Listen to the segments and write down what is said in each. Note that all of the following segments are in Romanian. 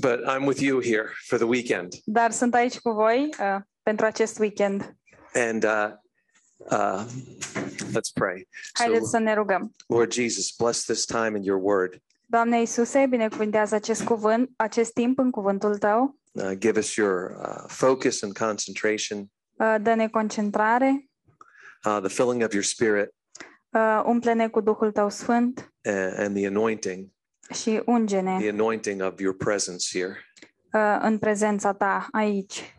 but I'm with you here for the weekend. dar sunt aici cu voi uh, pentru acest weekend. And uh, uh, let's pray. Haideți So, să ne rugăm. Lord Jesus, bless this time in your word. Doamne Iisuse, binecuvântează acest cuvânt, acest timp în cuvântul Tău. Uh, give us your uh, focus and concentration, Uh, Dă-ne concentrare, uh, the filling of your spirit, uh, umple-ne cu Duhul Tău Sfânt and, and the anointing, și unge-ne the anointing of your presence here. uh, în prezența Ta aici.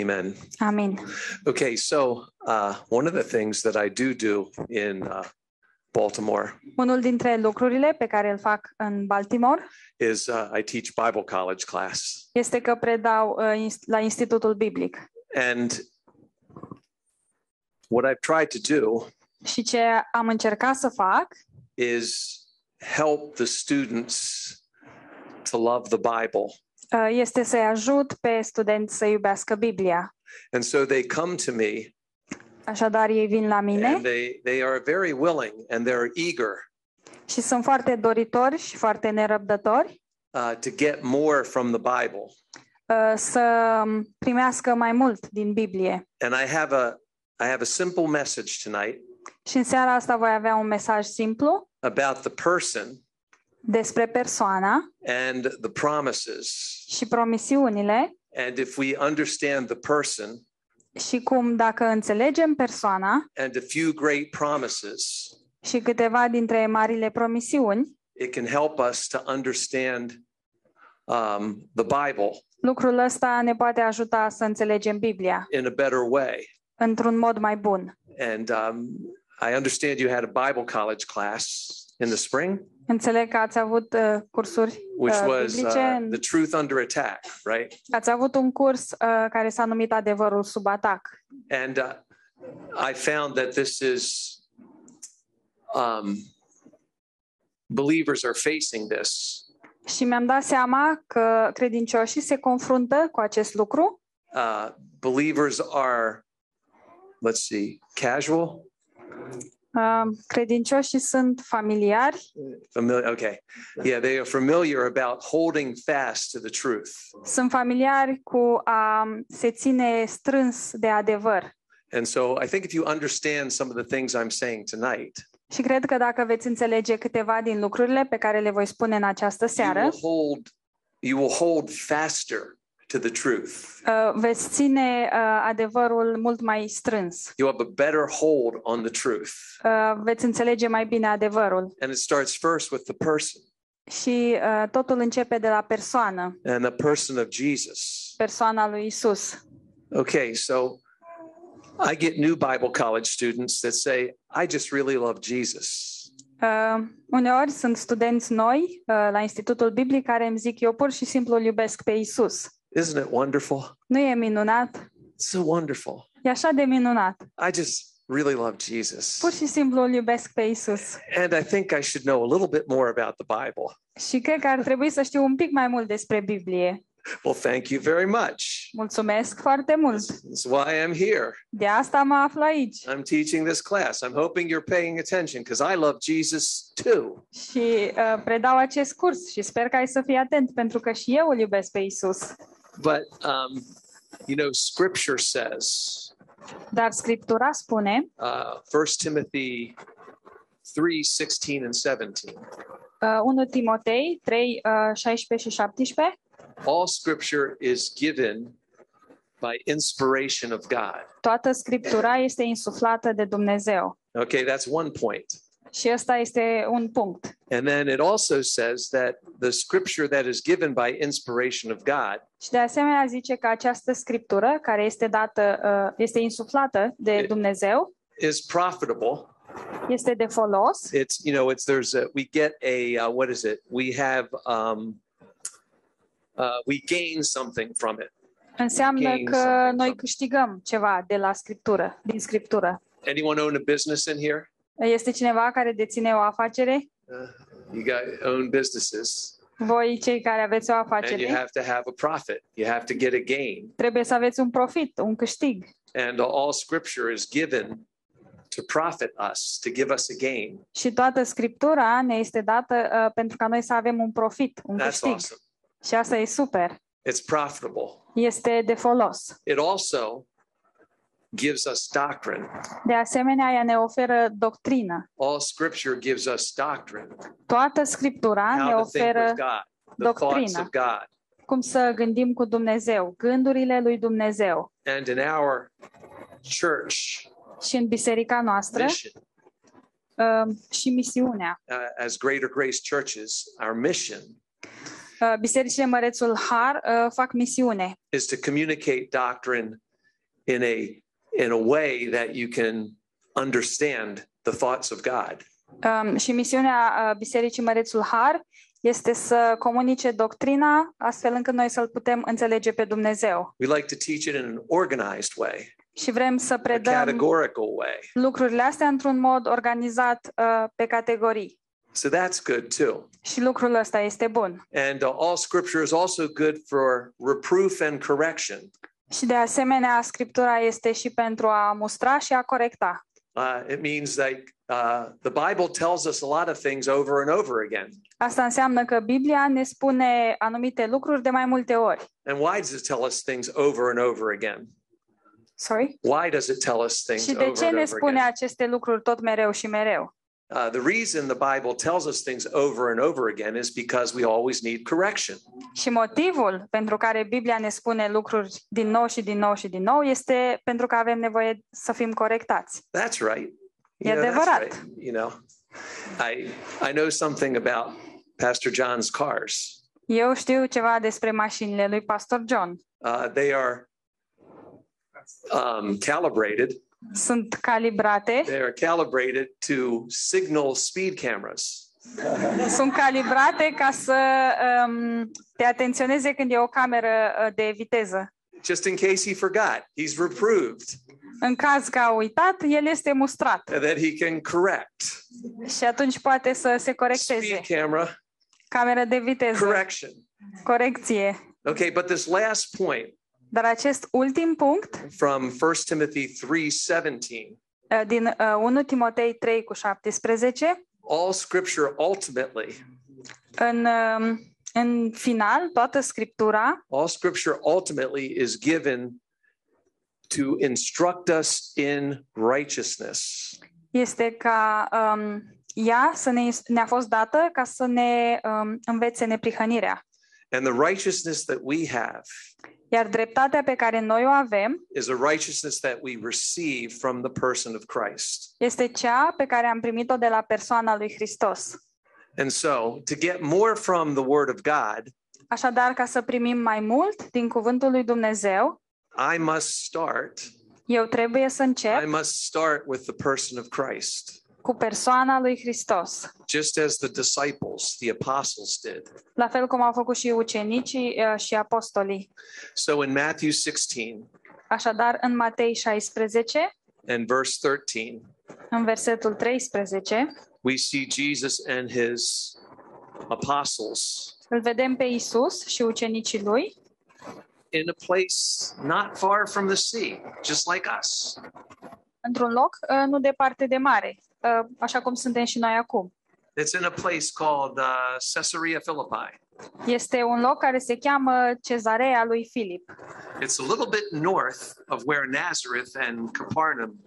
Amen. Amin. Okay, so uh, one of the things that I do do in uh, Baltimore Unul dintre lucrurile pe care îl fac în Baltimore is uh, I teach Bible college class, este că predau uh, inst- la Institutul Biblic. and what I've tried to do Și ce am încercat să fac is help the students to love the Bible. uh, este să-i ajut pe studenți să iubească Biblia. And so they come to me Așadar, ei vin la mine and they, they are very willing and they're eager și sunt foarte doritori și foarte nerăbdători uh, to get more from the Bible. uh, să primească mai mult din Biblie. And I have a I have a simple message tonight Și în seara asta voi avea un mesaj simplu about the person despre persoana and the promises. și promisiunile And if we understand the person și cum dacă înțelegem persoana and a few great promises, și câteva dintre marile promisiuni, it can help us to understand um, the Bible lucrul ăsta ne poate ajuta să înțelegem Biblia in a better way. într-un mod mai bun. And um, I understand you had a Bible college class in the spring, Înțeleg că ați avut uh, cursuri which uh, was biblice, uh, în- the truth under attack, right? ați avut un curs uh, care s-a numit Adevărul sub atac. And uh, I found that this is um, believers are facing this. Și mi-am dat seama că credincioșii se confruntă cu acest lucru. Uh, believers are, let's see, casual, Uh, credincioșii sunt familiari, familiar. Okay, yeah, they are familiar about holding fast to the truth. sunt familiari cu a se ține strâns de adevăr. And so I think if you understand some of the things I'm saying tonight, Și cred că dacă veți înțelege câteva din lucrurile pe care le voi spune în această you seară, will hold you will hold faster to the truth. uh, veți ține uh, adevărul mult mai strâns. You have a better hold on the truth. Uh, veți înțelege mai bine adevărul. And it starts first with the person Și uh, totul începe de la persoană, and the person of Jesus. persoana lui Isus. Okay, so I get new Bible college students that say, I just really love Jesus. Uh, uneori sunt studenți noi uh, la Institutul Biblic care îmi zic eu pur și simplu îl iubesc pe Isus. Isn't it wonderful? Nu e minunat? So wonderful. E așa de minunat. I just really love Jesus. Pur și simplu îl iubesc pe Isus. And I think I should know a little bit more about the Bible. Și cred că ar trebui să știu un pic mai mult despre Biblie. Well, thank you very much. Mulțumesc foarte mult. That's why I'm here. De asta mă aflu aici. I'm teaching this class. I'm hoping you're paying attention because I love Jesus too. Și uh, predau acest curs și sper că ai să fii atent pentru că și eu îl iubesc pe Isus. But, um, you know, scripture says, Dar Scriptura spune, uh, 1 Timothy 3 16 and 17. uh, 1 Timotei 3, uh, 16 și 17, All scripture is given by inspiration of God. toată Scriptura este insuflată de Dumnezeu. Okay, that's one point. Și ăsta este un punct. And then it also says that the scripture that is given by inspiration of God Și de asemenea zice că această Scriptură, care este dată, uh, este insuflată de Dumnezeu, is profitable. este de folos. It's you know it's there's a, we get a uh, what is it? We have um, uh, we gain something from it. Înseamnă că noi câștigăm ceva de la Scriptură, din Scriptură. Anyone own a business in here? Este cineva care deține o afacere? Uh, you got own businesses, Voi, cei care aveți o and you afacere, have to have a profit. You have to get a gain, trebuie să aveți un profit, un câștig. and all Scripture is given to profit us, to give us a gain. Și toată Scriptura ne este dată uh, pentru ca noi să avem un profit, un That's câștig. awesome. Și asta e super. It's profitable. Este de folos. It also gives us doctrine. De asemenea, ea ne oferă doctrină. All scripture gives us doctrine. Toată Scriptura ne How to think oferă with God, the thoughts doctrină. of God. cum să gândim cu Dumnezeu, gândurile lui Dumnezeu. And in our church Și în biserica noastră mission, uh, și misiunea. uh, as Greater Grace churches, our mission Uh, Bisericile Mărețul Har uh, fac misiune. is to communicate doctrine in a in a way that you can understand the thoughts of God. Um, și misiunea uh, Bisericii Mărețul Har este să comunice doctrina astfel încât noi să-L putem înțelege pe Dumnezeu. We like to teach it in an organized way, Și vrem să a predăm categorical way. lucrurile astea într-un mod organizat uh, pe categorii. So that's good too. Și lucrul ăsta este bun. And uh, all scripture is also good for reproof and correction. Și de asemenea, Scriptura este și pentru a mustra și a corecta. Uh, it means like uh, the Bible tells us a lot of things over and over again. Asta înseamnă că Biblia ne spune anumite lucruri de mai multe ori. And why does it tell us things over and over again? Sorry? Why does it tell us things Și de over ce and ne over spune again? aceste lucruri tot mereu și mereu? Uh, the reason the Bible tells us things over and over again is because we always need correction. Și motivul pentru care Biblia ne spune lucruri din nou și din nou și din nou este pentru că avem nevoie să fim corectați. That's right. E You know, adevărat. right. You know, I I know something about Pastor John's cars. Eu știu ceva despre mașinile lui Pastor John. Uh, they are um, calibrated. Sunt calibrate, They are calibrated to signal speed cameras. sunt calibrate ca să um, te atenționeze când e o cameră uh, de viteză. Just in case he forgot, he's reproved, În caz că a uitat, el este mustrat and that he can correct. și atunci poate să se Speed corecteze. camera Cameră de viteză, correction. corecție. Okay, but this last point Dar acest ultim punct? From 1 Timothy 3:17, uh, din uh, 1 Timotei 3 cu 17, all scripture ultimately, în, um, în final, toată Scriptura. All scripture ultimately is given to instruct us in righteousness. este ca um, ea să ne, ne-a fost dată ca să ne um, învețe neprihănirea. And the righteousness that we have Iar dreptatea pe care noi o avem is a righteousness that we receive from the person of Christ. este cea pe care am primit-o de la persoana lui Hristos. And so, to get more from the Word of God, Așadar, ca să primim mai mult din cuvântul lui Dumnezeu, I must start. eu trebuie să I încep must start with the person of Christ, cu persoana lui Hristos. just as the disciples, the apostles did. La fel cum au făcut și ucenicii uh, și apostolii. So, in Matthew 16 Așadar, în Matei 16, and verse 13, în versetul 13, we see Jesus and his apostles îl vedem pe Isus și ucenicii lui in a place not far from the sea, just like us. Într-un loc uh, nu departe de mare, uh, așa cum suntem și noi acum. It's in a place called uh, Caesarea Philippi. Este un loc care se cheamă Cezarea lui Filip. It's a little bit north of where Nazareth and Capernaum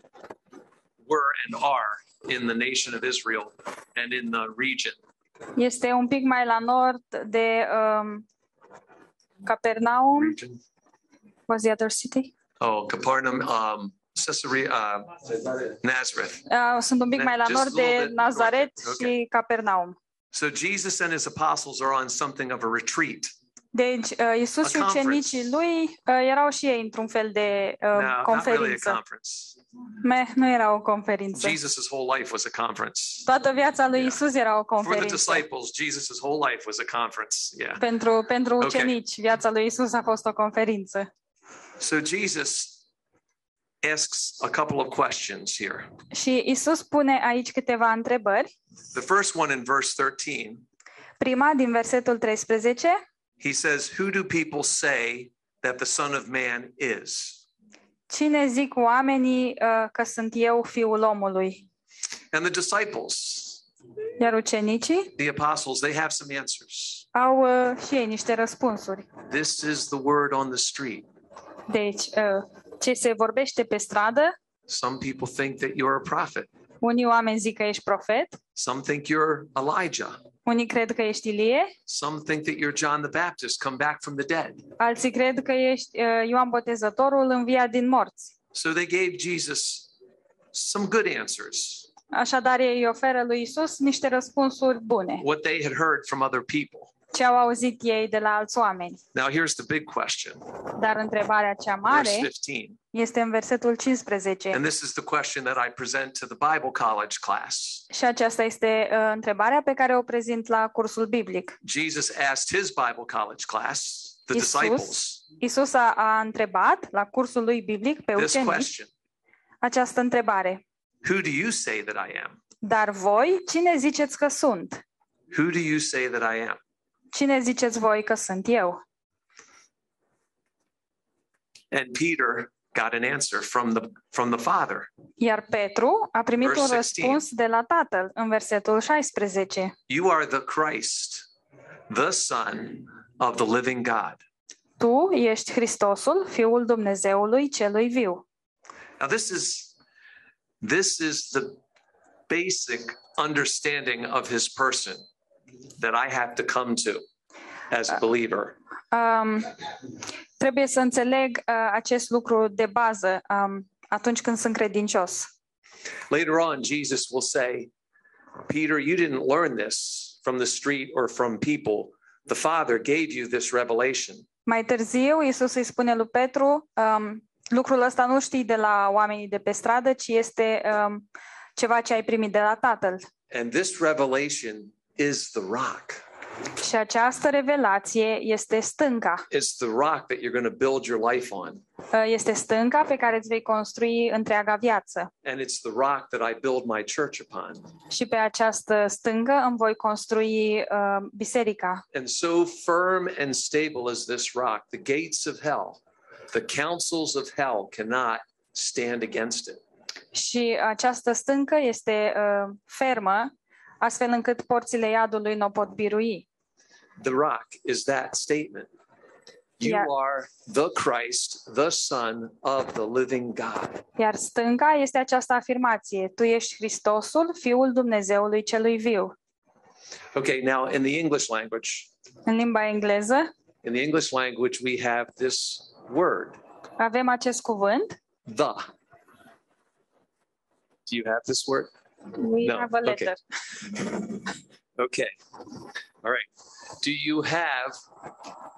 were and are in the nation of Israel and in the region. Este un pic mai la nord de um, Capernaum. Region. What's the other city? Oh, Capernaum, um, Caesarea, uh, Nazareth. Uh, sunt un pic mai la Just nord de Nazaret și Capernaum. So Jesus and his apostles are on something of a retreat. Deci, uh, Isus și ucenicii lui uh, erau și ei într-un fel de uh, No, not really a conferință. conference. Me, nu era o conferință. Jesus' whole life was a conference. Toată viața lui Yeah. Isus era o For the disciples, Jesus' whole life was a conference. Yeah. Pentru, pentru ucenici, viața lui Isus a fost o conferință. So Jesus asks a couple of questions here. Și Isus pune aici câteva întrebări. The first one in verse 13, Prima, din versetul 13, he says, Who do people say that the Son of Man is? Cine zic oamenii uh, că sunt eu fiul omului? And the disciples, Iar ucenicii, the apostles, they have some answers. au uh, și ei niște răspunsuri. This is the word on the street. Deci, uh, ce se vorbește pe stradă, Some people think that you're a prophet. unii oameni zic că ești profet, Some think you're Elijah. unii cred că ești Ilie, Some think that you're John the Baptist come back from the dead. alții cred că ești uh, Ioan Botezătorul înviat din morți. So they gave Jesus some good answers, Așadar, ei îi oferă lui Isus niște răspunsuri bune, what they had heard from other people. Ce au auzit ei de la alți oameni. Now, here's the big question, Dar întrebarea cea verse mare 15. este în versetul 15. And this is the question that I present to the Bible college class. Și aceasta este uh, întrebarea pe care o prezint la cursul biblic. Jesus asked his Bible college class, the Jesus disciples, Isus a, a întrebat la cursul lui biblic pe this ucenici question această întrebare. Who do you say that I am? Dar voi, cine ziceți că sunt? Who do you say that I am? Cine ziceți voi că sunt eu? And Peter got an answer from the from the Father. Iar Petru a primit Verse un 16. răspuns de la Tatăl în versetul 16. You are the Christ, the Son of the living God. Tu ești Hristosul, Fiul Dumnezeului celui viu. Now this is this is the basic understanding of his person that I have to come to as a believer. Um, trebuie să înțeleg uh, acest lucru de bază um, atunci când sunt credincios. Later on, Jesus will say, Peter, you didn't learn this from the street or from people. The Father gave you this revelation. Mai târziu, Isus îi spune lui Petru, um, lucrul ăsta nu știi de la oamenii de pe stradă, ci este um, ceva ce ai primit de la Tatăl. And this revelation is the rock. Și această revelație este stânca. It's the rock that you're going to build your life on. Uh, Este stânca pe care îți vei construi întreaga viață. And it's the rock that I build my church upon. Și pe această stâncă îmi voi construi uh, biserica. And so firm and stable as this rock, the gates of hell, the councils of hell cannot stand against it. Și această stâncă este uh, fermă, astfel încât porțile iadului nu o pot birui. The rock is that statement. You Yeah. are the Christ, the Son of the living God. Iar stânca este această afirmație. Tu ești Hristosul, Fiul Dumnezeului celui viu. Okay, now in the English language, În limba engleză in the English language, we have this word, avem acest cuvânt. the. Do you have this word? We No, have a okay. letter. Okay. All right. Do you have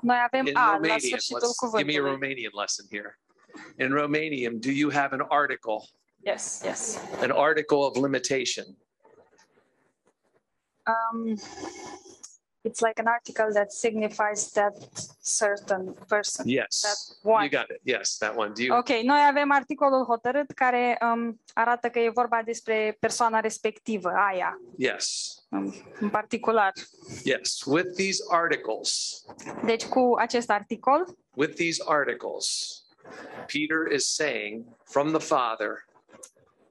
Noi avem in a Romanian? sfârșitul Let's give me a. Romanian lesson here. In Romanian, do you have an article, Yes, yes. an article of limitation? Um, it's like an article that signifies that certain person. Yes. That one. You got it. Yes, that one. Do you? Ok, noi avem articolul hotărât care um, arată că e vorba despre persoana respectivă, aia, Yes. um, în particular. Yes. With these articles, Deci cu acest articol, with these articles, Peter is saying from the Father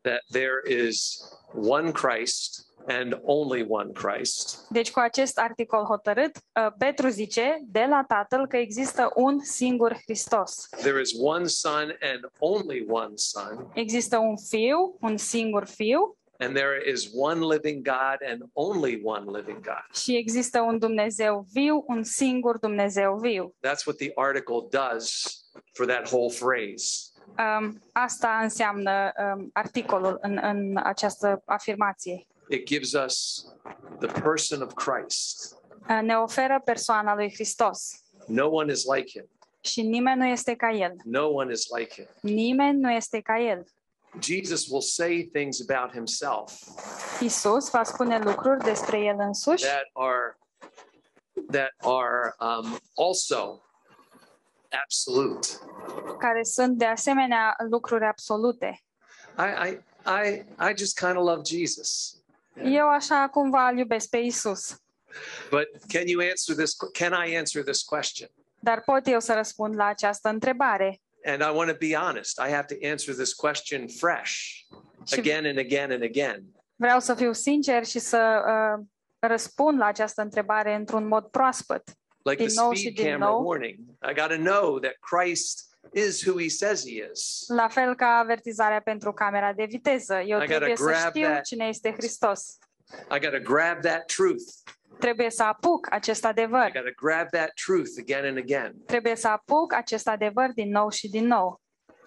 that there is one Christ and only one Christ, deci cu acest articol hotărât, uh, Petru zice de la Tatăl că există un singur Hristos. there is one Son and only one Son, Există un fiu, un singur fiu and there is one living God and only one living God. și există un Dumnezeu viu, un singur Dumnezeu viu. That's what the article does for that whole phrase. Um, asta înseamnă um, articolul în, în această afirmație. It gives us the person of Christ. Uh, ne oferă persoana lui Hristos No one is like him. și nimeni nu este ca el. No one is like him. Nimeni nu este ca el. Jesus will say things about himself Isus va spune lucruri despre el însuși that are that are um, also absolute. care sunt de asemenea lucruri absolute. I I I, I just kind of love Jesus. Eu așa cumva îl iubesc pe Isus, But can you answer this? Can I answer this question? dar pot eu să răspund la această întrebare. And I want to be honest. I have to answer this question fresh, again and again and again. vreau să fiu sincer și să uh, răspund la această întrebare într-un mod proaspăt. Like the Din nou și speed camera nou. warning. I got to know that Christ is who he says he is. La fel ca avertizarea pentru camera de viteză. Eu I trebuie să grab știu that. cine este Hristos. I got to grab that truth. Trebuie să apuc acest I got to grab that truth again and again. Trebuie să apuc acest adevăr din nou și din nou.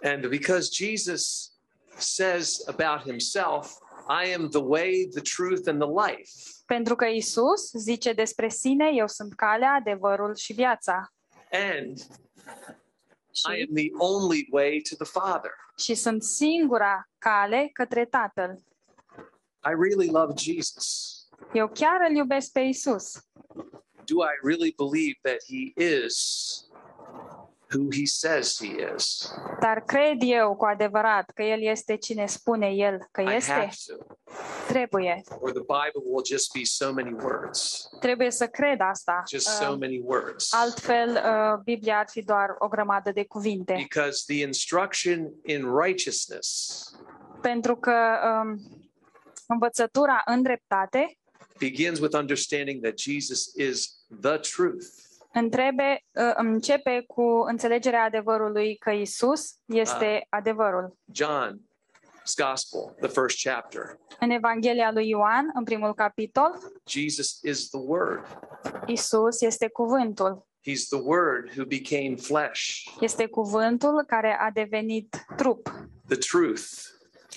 And because Jesus says about himself, I am the way, the truth, and the life. Pentru că Isus zice despre sine, eu sunt calea, adevărul și viața. And I am the only way to the Father. și sunt singura cale către Tatăl. I really love Jesus. Eu chiar îl iubesc pe Isus. Do I really believe that he is who he says he is? Dar cred eu cu adevărat că El este cine spune El că I este? have to. Trebuie. Or the Bible will just be so many words, Trebuie să cred asta. just so Uh, many words. Altfel, uh, Biblia ar fi doar o grămadă de cuvinte. Because the instruction in righteousness Pentru că um, învățătura în dreptate begins with understanding that Jesus is the truth. Întrebe, uh, începe cu înțelegerea adevărului că Isus este adevărul. John's Gospel, the first chapter. În Evanghelia lui Ioan, în primul capitol, Jesus is the Word. Isus este cuvântul. He's the Word who became flesh, Este cuvântul care a devenit trup. the truth,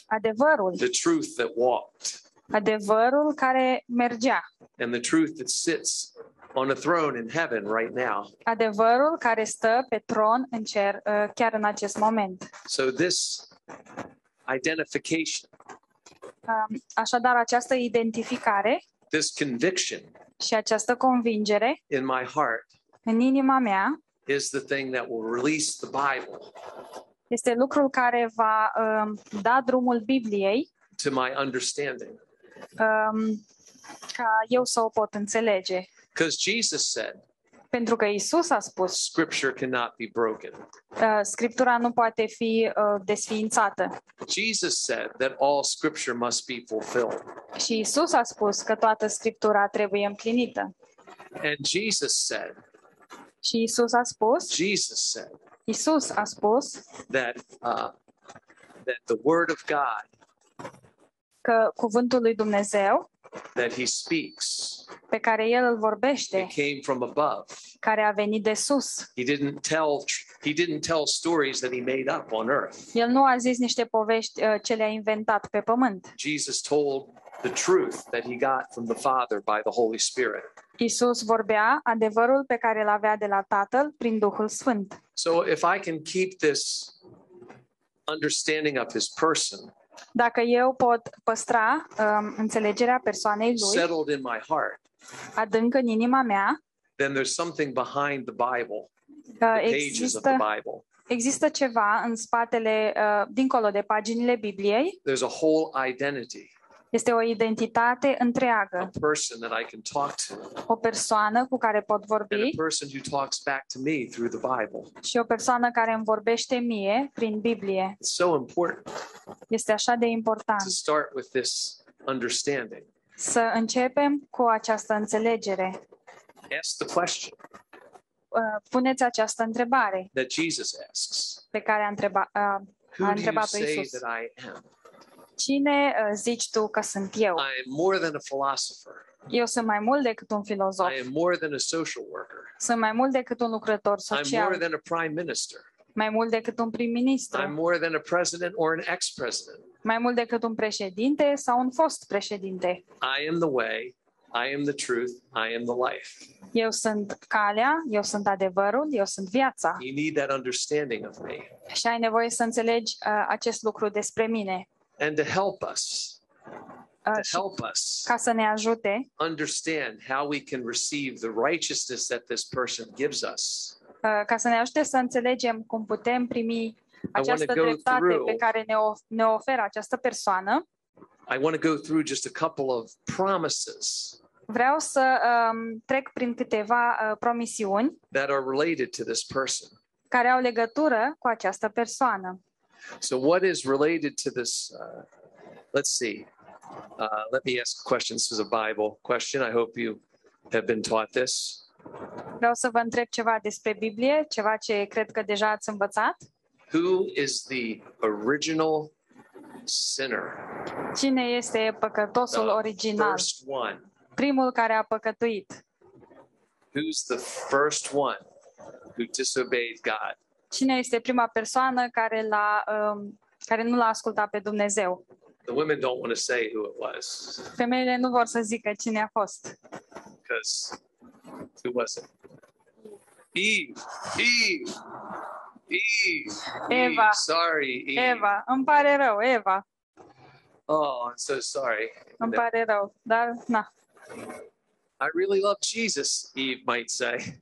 Adevărul. the truth that walked, Adevărul care mergea. and the truth that sits on a throne in heaven right now. Adevărul care stă pe tron în cer uh, chiar în acest moment. So, this identification, Um, Așadar, această identificare this conviction și această convingere in my heart în inima mea is the thing that will release the Bible este lucrul care va um, da drumul Bibliei to my understanding. um, ca eu să o pot înțelege. Because Jesus said, Pentru că Isus a spus, Scripture cannot be broken. uh, Scriptura nu poate fi uh, desființată. Jesus said that all Scripture must be fulfilled. Și Isus a spus că toată Scriptura trebuie împlinită. And Jesus said, Și Isus a spus, Jesus said Isus a spus that uh, that the Word of God că cuvântul lui Dumnezeu that He speaks pe care El îl vorbește, it came from above. care a venit de sus. He didn't tell He didn't tell stories that He made up on earth. El nu a zis niște povești uh, ce le-a inventat pe pământ. Jesus told the truth that He got from the Father by the Holy Spirit. Isus vorbea adevărul pe care îl avea de la Tatăl prin Duhul Sfânt. So if I can keep this understanding of His person Dacă eu pot păstra um, înțelegerea persoanei lui settled in my heart, adânc în inima mea, then there's something behind the Bible, uh, the pages of există, the Bible. există ceva în spatele, uh, dincolo de paginile Bibliei, There's a whole identity, este o identitate a întreagă, person that I can talk to, o persoană cu care pot and vorbi a person who talks back to me through the Bible. și o persoană care îmi vorbește mie prin Biblie. It's so important Este așa de to important start with this understanding. să începem cu această înțelegere. Ask the question Uh, Puneți această întrebare that Jesus asks pe care a, întreba, uh, Who do you întrebat-o say Iisus. that I am? Cine uh, zici tu că sunt eu? I am more than a philosopher. Eu sunt mai mult decât un filozof. I am more than a social worker. Sunt mai mult decât un lucrător I'm more social. than a prime minister. Mai mult decât un I'm prim-ministru. more than a president or an ex president. Mai mult decât un președinte sau un fost președinte. I am the way, I am the truth, I am the life. Eu sunt calea, eu sunt adevărul, eu sunt viața. You need that understanding of me. Și ai nevoie să înțelegi uh, acest lucru despre mine. And to help us, Uh, to help us ca să ne ajute understand how we can receive the righteousness that this person gives us. uh, ca să ne ajute să înțelegem cum putem primi această dreptate through- pe care ne, of- ne oferă această persoană. I want to go through just a couple of promises Vreau să um, trec prin câteva uh, promisiuni that are related to this person. care au legătură cu această persoană. So, what is related to this? Uh, let's see. Uh, let me ask a question. This is a Bible question. I hope you have been taught this. Vreau să vă întreb ceva despre Biblie, ceva ce cred că deja ați învățat. Who is the original sinner? Cine este păcătosul The original? first one. Primul care a păcătuit. Who's the first one who disobeyed God? Cine este prima persoană care, l-a, um, care nu l-a ascultat pe Dumnezeu? The women don't want to say who it was Femeile nu vor să zică cine a fost. because who was it? Eve. Eve. Eve. Eve. Eva. Sorry, Eve. Eva, îmi pare rău, Eva, Oh, I'm so sorry. îmi pare rău, dar na. I really love Jesus, Eve might say.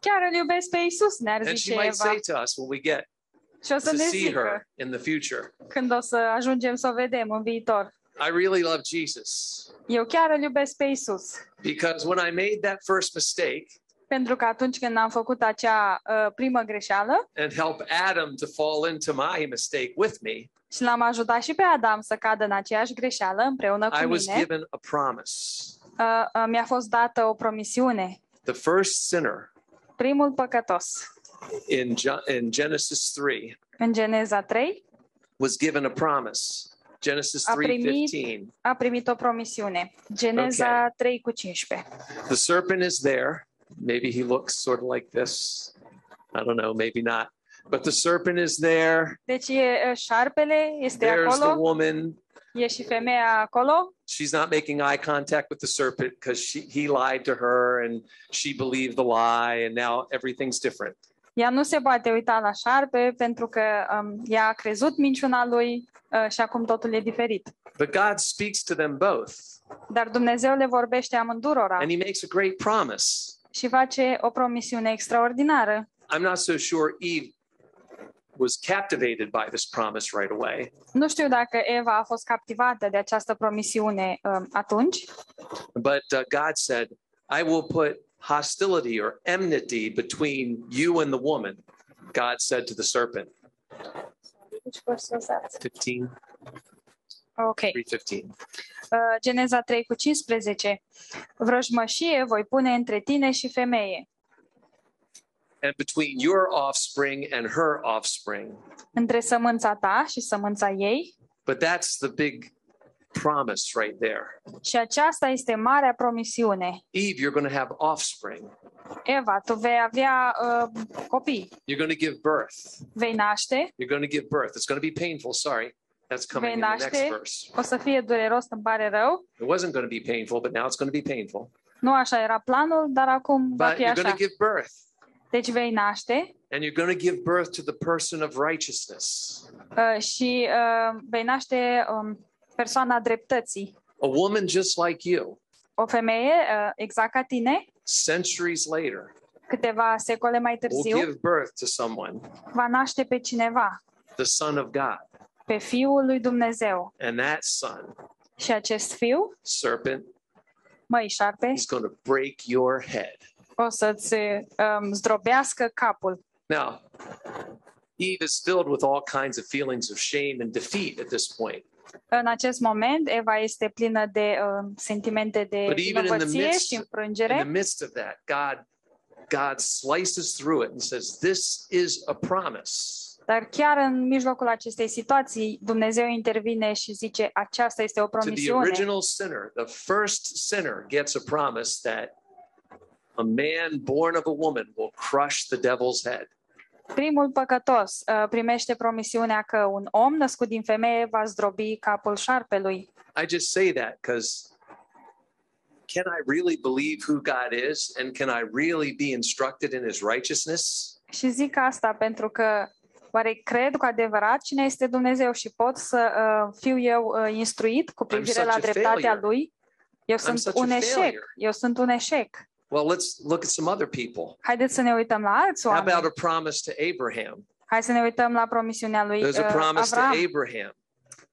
Chiar îl iubesc pe Isus, ne-ar And she zice might say Eva. to us when we get Și o să to ne see zică her in the future, când o să ajungem să o vedem în viitor. I really love Jesus. Eu chiar îl iubesc pe Isus. Because when I made that first mistake Pentru că atunci când am făcut acea uh, primă greșeală and help Adam to fall into my mistake with me, și l-am ajutat și pe Adam să cadă în aceeași greșeală împreună I cu was mine, given a promise. uh, uh, mi-a fost dată o promisiune. The first sinner Primul păcătos in, in Genesis 3 în Geneza 3 was given a promise. Genesis A primit- 3:15. a primit o promisiune. Geneza 3 cu 15. The serpent is there. Maybe he looks sort of like this. I don't know, maybe not. But the serpent is there. Deci e, șarpele este There's the woman. e și femeia acolo. She's not making eye contact with the serpent because she he lied to her and she believed the lie and now everything's different. Ea nu se poate uita la șarpe pentru că um, ea a crezut minciuna lui uh, și acum totul e diferit. But God speaks to them both Dar Dumnezeu le vorbește amândurora and he makes a great promise. și face o promisiune extraordinară. I'm not so sure Eve was captivated by this promise right away, Nu știu dacă Eva a fost captivată de această promisiune um, atunci, but uh, God said, I will put hostility or enmity between you and the woman. God said to the serpent, 15, Ok. 315. Uh, Geneza 3 cu 15. Vrăjmășie voi pune între tine și femeie, And between your offspring and her offspring. între sămânța ta și sămânța ei. But that's the big promise right there. Și aceasta este marea promisiune. Eve, you're going to have offspring. Eva, tu vei avea uh, copii, You're going to give birth. vei naște, You're going to give birth. It's going to be painful. Sorry. That's coming in the next naște. verse. o să fie dureros, îmi pare rău. It wasn't going to be painful, but now it's going to be painful. Nu așa era planul, dar acum va But fi you're going așa. to give birth. Deci vei naște And you're going to give birth to the person of righteousness. uh, și uh, vei naște um, persoana dreptății. A woman just like you, O femeie, uh, exact ca tine, centuries later, câteva secole mai will târziu, give birth to someone, va naște pe cineva, the Son of God. pe Fiul lui Dumnezeu. And that son, Și acest fiu, serpent, măi șarpe, is going to break your head. O să-ți um, zdrobească capul. Now, Eve is filled with all kinds of feelings of shame and defeat at this point. În acest moment, Eva este plină de uh, sentimente de But even in the vinovăție midst- și In the înfrângere, midst of that, God God slices through it and says, This is a promise. dar chiar în mijlocul acestei situații, Dumnezeu intervine și zice, aceasta este o To the promisiune. original sinner, the first sinner gets a promise that a man born of a woman will crush the devil's head. Primul păcătos uh, primește promisiunea că un om născut din femeie va zdrobi capul șarpelui. I just say that because can I really believe who God is and can I really be instructed in his righteousness? Și zic asta pentru că oare cred cu adevărat cine este Dumnezeu și pot să uh, fiu eu uh, instruit cu privire such la a dreptatea failure. lui? Eu sunt such a un eșec. failure. Eu sunt un eșec. Well, let's look at some other people. Haideți să ne uităm la alți How about oameni. a promise to Abraham? Hai să ne uităm la promisiunea lui There's a uh, promise to Avram. Abraham.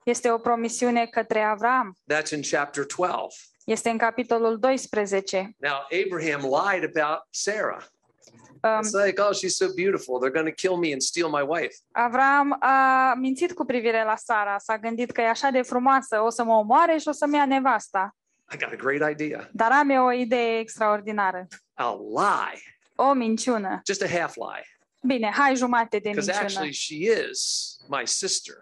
Este o promisiune către Avram. That's in chapter 12. Este în capitolul 12. Now, Abraham lied about Sarah. Um, It's like, oh, she's so beautiful. They're going to kill me and steal my wife. Avram a mințit cu privire la Sara, s-a gândit că e așa de frumoasă, o să mă omoare și o să-mi ia nevasta. I got a great idea. Dar am eu o idee extraordinară. A lie, O minciună. just a half lie. Bine, hai jumate de Because minciună. actually, she is my sister.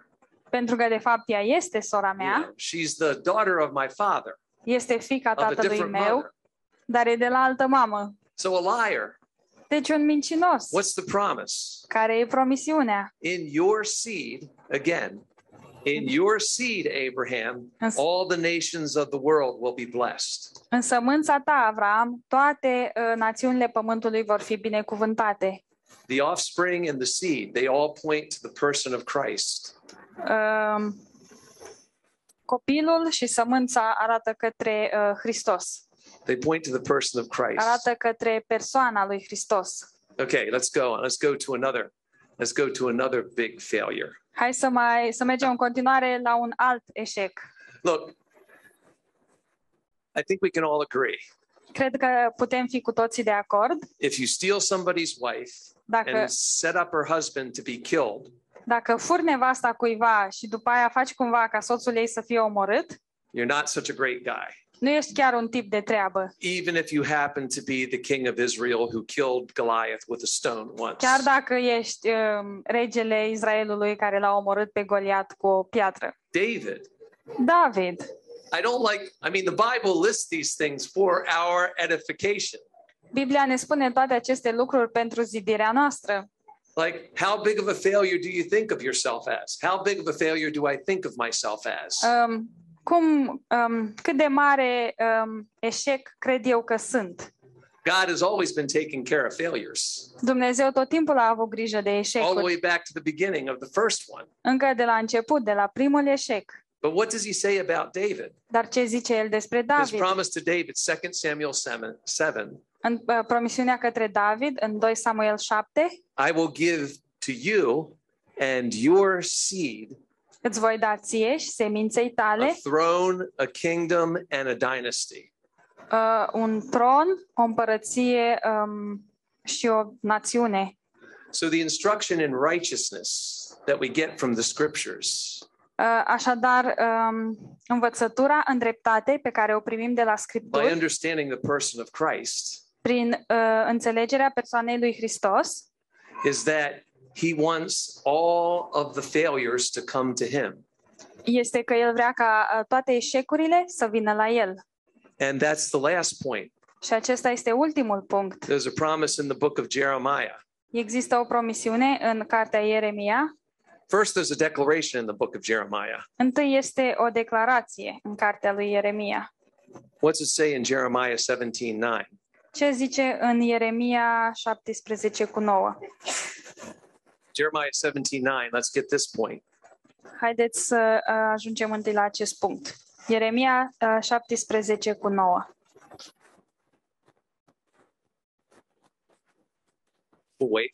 Pentru că, de fapt, ea este sora You mea, know, she's the daughter of my father, este fica of a tatălui different meu, mother. dar e de la altă mamă. So a liar. Deci un mincinos. What's the promise? Care e promisiunea? In your seed, again, in your seed, Abraham, all the nations of the world will be blessed. în sămânța ta, Avram, toate uh, națiunile pământului vor fi binecuvântate. The offspring and the seed, they all point to the person of Christ. Um, copilul și sămânța arată către uh, Hristos. They point to the person of Christ. Arată către persoana lui Hristos. Okay, let's go on. Let's go to another. Let's go to another big failure. Hai să mai să mergem în continuare la un alt eșec. Look, I think we can all agree. Cred că putem fi cu toții de acord. If you steal somebody's wife Dacă, and set up her husband to be killed, dacă furi nevasta cuiva și după aia faci cumva ca soțul ei să fie omorât, you're not such a great guy. Nu ești chiar un tip de treabă. Even if you happen to be the king of Israel who killed Goliath with a stone once. Chiar dacă ești um, regele Israelului care l-a omorât pe Goliat cu o piatră. David. David. I don't like, I mean, the Bible lists these things for our edification. Biblia ne spune toate aceste lucruri pentru zidirea noastră. Like, how big of a failure do you think of yourself as? How big of a failure do I think of myself as? Um, cum, um, cât de mare um, eșec cred eu că sunt? God has always been taking care of failures, Dumnezeu tot timpul a avut grijă de all the eșecuri, way back to the beginning of the first one. încă de la început, de la primul eșec. But what does he say about David? Dar ce zice el despre His David? promise to David, 2 Samuel 7, 7 În uh, promisiunea către David, în 2 Samuel 7, I will give to you and your seed îți voi da ție și seminței a tale throne, a kingdom, and a dynasty. uh, un tron, o împărăție um, și o națiune. So the instruction in righteousness that we get from the scriptures. Uh, așadar, um, învățătura în dreptate pe care o primim de la by Scripturi, understanding the person of Christ. Prin uh, înțelegerea persoanei lui Hristos, is that he wants all of the failures to come to him. este că el vrea ca uh, toate eșecurile să vină la el. And that's the last point. Și acesta este ultimul punct. There's a promise in the book of Jeremiah. Există o promisiune în cartea Ieremia. First, there's a declaration in the book of Jeremiah. Întâi este o declarație în cartea lui Ieremia. What's it say in Jeremiah 17 9? Ce zice în Ieremia 17 cu 9? Jeremiah 17 9, let's get this point. Haideți să uh, ajungem întâi la acest punct. Ieremia uh, 17 cu 9. Oh, wait.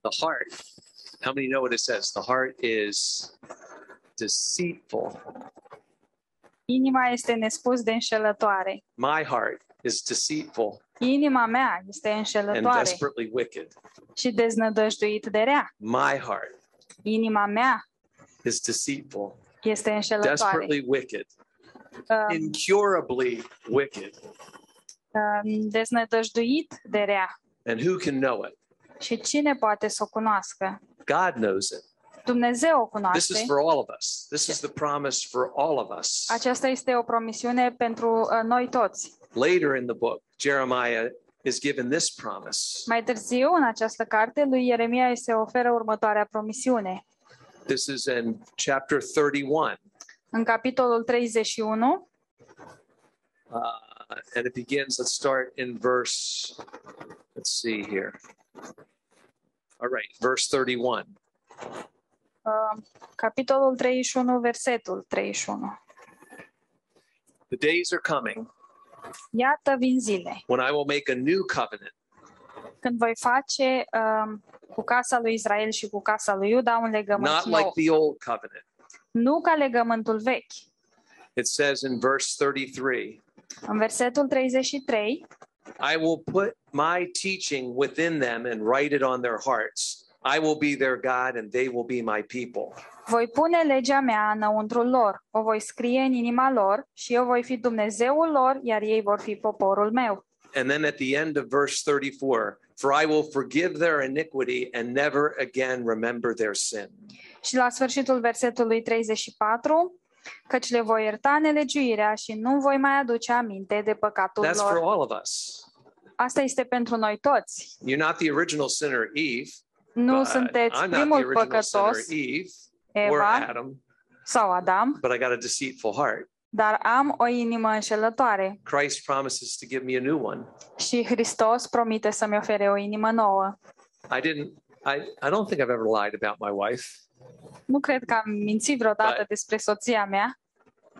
the heart. How many know what it says? The heart is deceitful. Inima este nespus de înșelătoare. My heart is deceitful Inima mea este and înșelătoare desperately wicked. și deznădăjduit de rea. My heart Inima mea is deceitful, este înșelătoare, desperately wicked, uh, incurably wicked. uh, deznădăjduit de rea. And who can know it? Și cine poate să o cunoască? God knows it. Dumnezeu o This is cunoaște. for all of us. This is the promise for all of us. Aceasta este o promisiune pentru uh, noi toți. Later in the book, Jeremiah is given this promise. Mai târziu, în această carte, lui Ieremia îi se oferă următoarea promisiune. This is in chapter 31. În capitolul 31, Uh, and it begins, let's start in verse, let's see here. All right, verse 31. uh, capitolul 31, versetul 31. The days are coming Iată vin zile when I will make a new covenant când voi face um, cu casa lui Israel și cu casa lui Iuda un legământ not like the old covenant. nu ca legământul vechi. It says in verse 33 În versetul 33, I will put my teaching within them and write it on their hearts. I will be their God and they will be my people. Voi pune legea mea înăuntrul lor, o voi scrie în inima lor și eu voi fi Dumnezeul lor, iar ei vor fi poporul meu. And then at the end of verse 34, for I will forgive their iniquity and never again remember their sin. Și la sfârșitul versetului 34, căci le voi ierta nelegiuirea și nu voi mai aduce aminte de păcatul That's for lor. all of us. Asta este pentru noi toți. You're not the original sinner, Eve. Nu but sunteți I'm not the primul original păcătos, sinner, Eve or Eva Adam, sau Adam, but I got a deceitful heart. dar am o inimă înșelătoare Christ promises to give me a new one. și Hristos promite să-mi ofere o inimă nouă. I didn't. I, I don't think I've ever lied about my wife. Nu cred că am mințit vreodată Right. despre soția mea,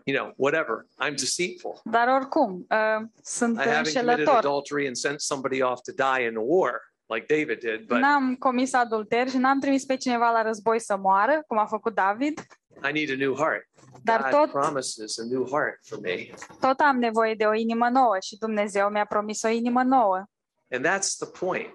You know, whatever. I'm deceitful. dar oricum, uh, sunt I haven't committed înșelător. adultery and sent somebody off to die in a war like David did, but N-am comis adulter și n-am trimis pe cineva la război să moară, cum a făcut David, I need a new heart. Dar God tot- promises a new heart for me. tot am nevoie de o inimă nouă și Dumnezeu mi-a promis o inimă nouă. And that's the point.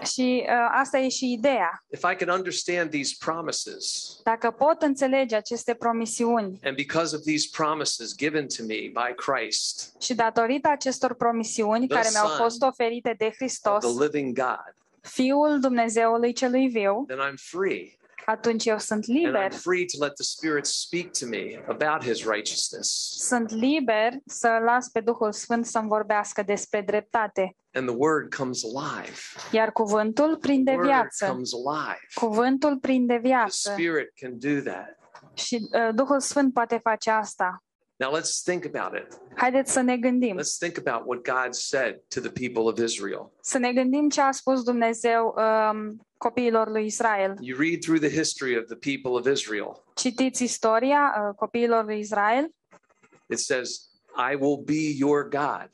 Și uh, asta e și ideea. If I can understand these promises, Dacă pot înțelege aceste promisiuni and because of these promises given to me by Christ, și datorită acestor promisiuni The care mi-au Son fost oferite de of Hristos, the living God, Fiul Dumnezeului celui viu, then I'm free. Atunci eu sunt And liber. I'm free to let the Spirit speak to me about His righteousness. Sunt liber să las pe Duhul Sfânt să-mi vorbească despre dreptate. And the Word comes alive. Iar cuvântul prinde The Word viață. comes alive. Cuvântul prinde The viață. Spirit can do that. Și uh, Duhul Sfânt poate face asta. Now let's think about it. Haideți să ne gândim. Let's think about what God said to the people of Israel. Să ne gândim ce a spus Dumnezeu um, copiilor lui Israel. You read through the history of the people of Israel. Citiți istoria uh, copiilor lui Israel. It says, I will be your God.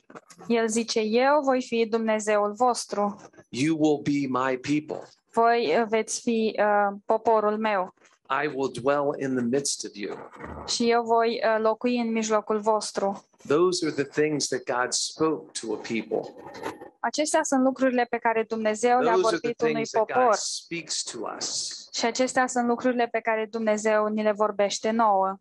El zice, eu voi fi Dumnezeul vostru. You will be my people. Voi uh, veți fi uh, poporul meu I will dwell in the midst of you. și eu voi uh, locui în mijlocul vostru. Those are the things that God spoke to a people. Acestea sunt lucrurile pe care Dumnezeu le-a Those are the vorbit unui things that God popor speaks to us. și acestea sunt lucrurile pe care Dumnezeu ni le vorbește nouă.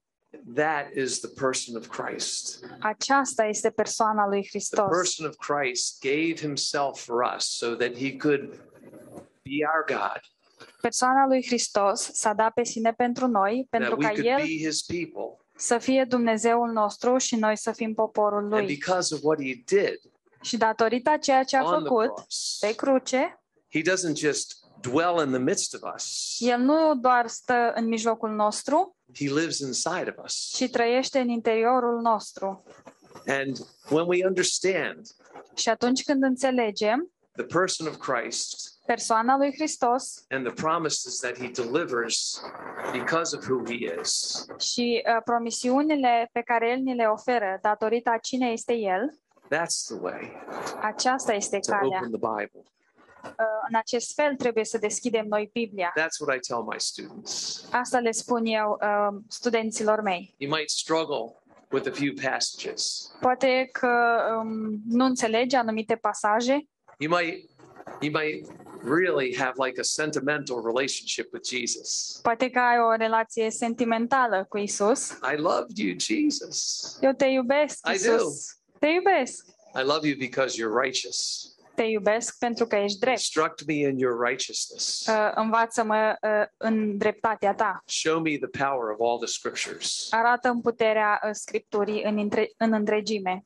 That is the person of Christ. Aceasta este persoana lui The Hristos. person of Christ gave himself for us so that he could be our God, Persoana lui Hristos s-a dat pe sine pentru noi, pentru that we ca could El be his people. să fie Dumnezeul nostru și noi să fim poporul And lui. because of what he did Și datorită a ceea ce a on the făcut cross, pe cruce, he doesn't just dwell in the midst of us, El nu doar stă în mijlocul nostru, he lives inside of us. ci trăiește în interiorul nostru. And when we understand Și atunci când înțelegem the person of Christ persoana lui Hristos and the promises that he delivers because of who he is, și uh, promisiunile pe care El ni le oferă datorită a cine este El, that's the way aceasta este to calea. open the Bible. Uh, În acest fel trebuie să deschidem noi Biblia. That's what I tell my students. Asta le spun eu uh, studenților mei. You might struggle with a few passages. Poate că um, nu înțelegi anumite pasaje, You might you might really have like a sentimental relationship with Jesus. poate că ai o relație sentimentală cu Isus. I loved you, Jesus. Eu te iubesc, I Isus. Te iubesc. I love you because you're righteous. Te iubesc pentru că ești drept. Instruct me in your righteousness. Uh, învață-mă uh, în dreptatea ta. Show me the power of all the scriptures. Arată în puterea uh, Scripturii în, între, în întregime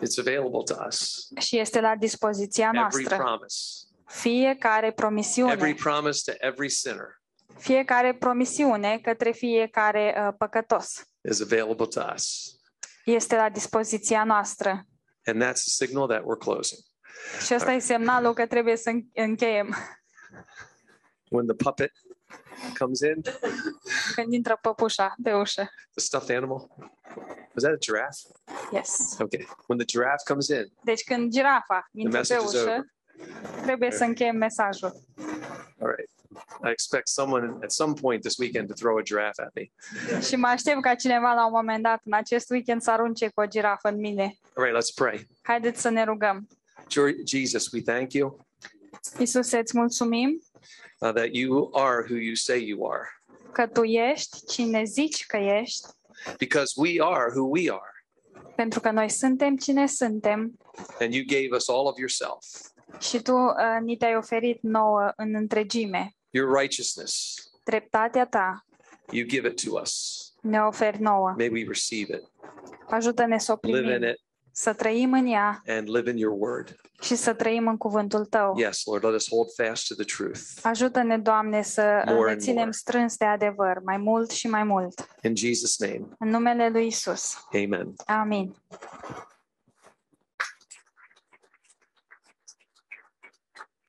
It's available to us. și este la dispoziția Every noastră. promise. Fiecare Every promisiune, promise to every sinner fiecare promisiune către fiecare uh, păcătos is available to us. Este la dispoziția noastră. And that's a signal that we're closing. Și ăsta e semnalul că trebuie să în- încheiem. When the puppet comes in, Când intră păpușa pe ușă. the stuffed animal. Was that a giraffe? Yes. Okay. When the giraffe comes in, Deci când girafa intră pe message is ușă, trebuie să încheiem mesajul. all right. I expect someone at some point this weekend to throw a giraffe at me. Și mă aștept ca cineva la un moment dat în acest weekend să arunce cu o girafă în mine. All right, let's pray. Haideți să ne rugăm. Jesus, we thank you Iisuse, îți mulțumim uh, that you are who you say you are, că Tu ești cine zici că ești, because we are who we are. pentru că noi suntem cine suntem And you gave us all of yourself, și Tu uh, ni te-ai oferit nouă în întregime. Your righteousness. Dreptatea Ta You give it to us. ne oferi nouă. May we receive it, Ajută-ne să o live in primim, it, să trăim în ea and live in your word. și să trăim în cuvântul Tău. Yes, Lord, let us hold fast to the truth. Ajută-ne, Doamne, să uh, More ne and ținem more. strâns de adevăr, mai mult și mai mult. In Jesus' name, În numele Lui Isus. amen. Amin.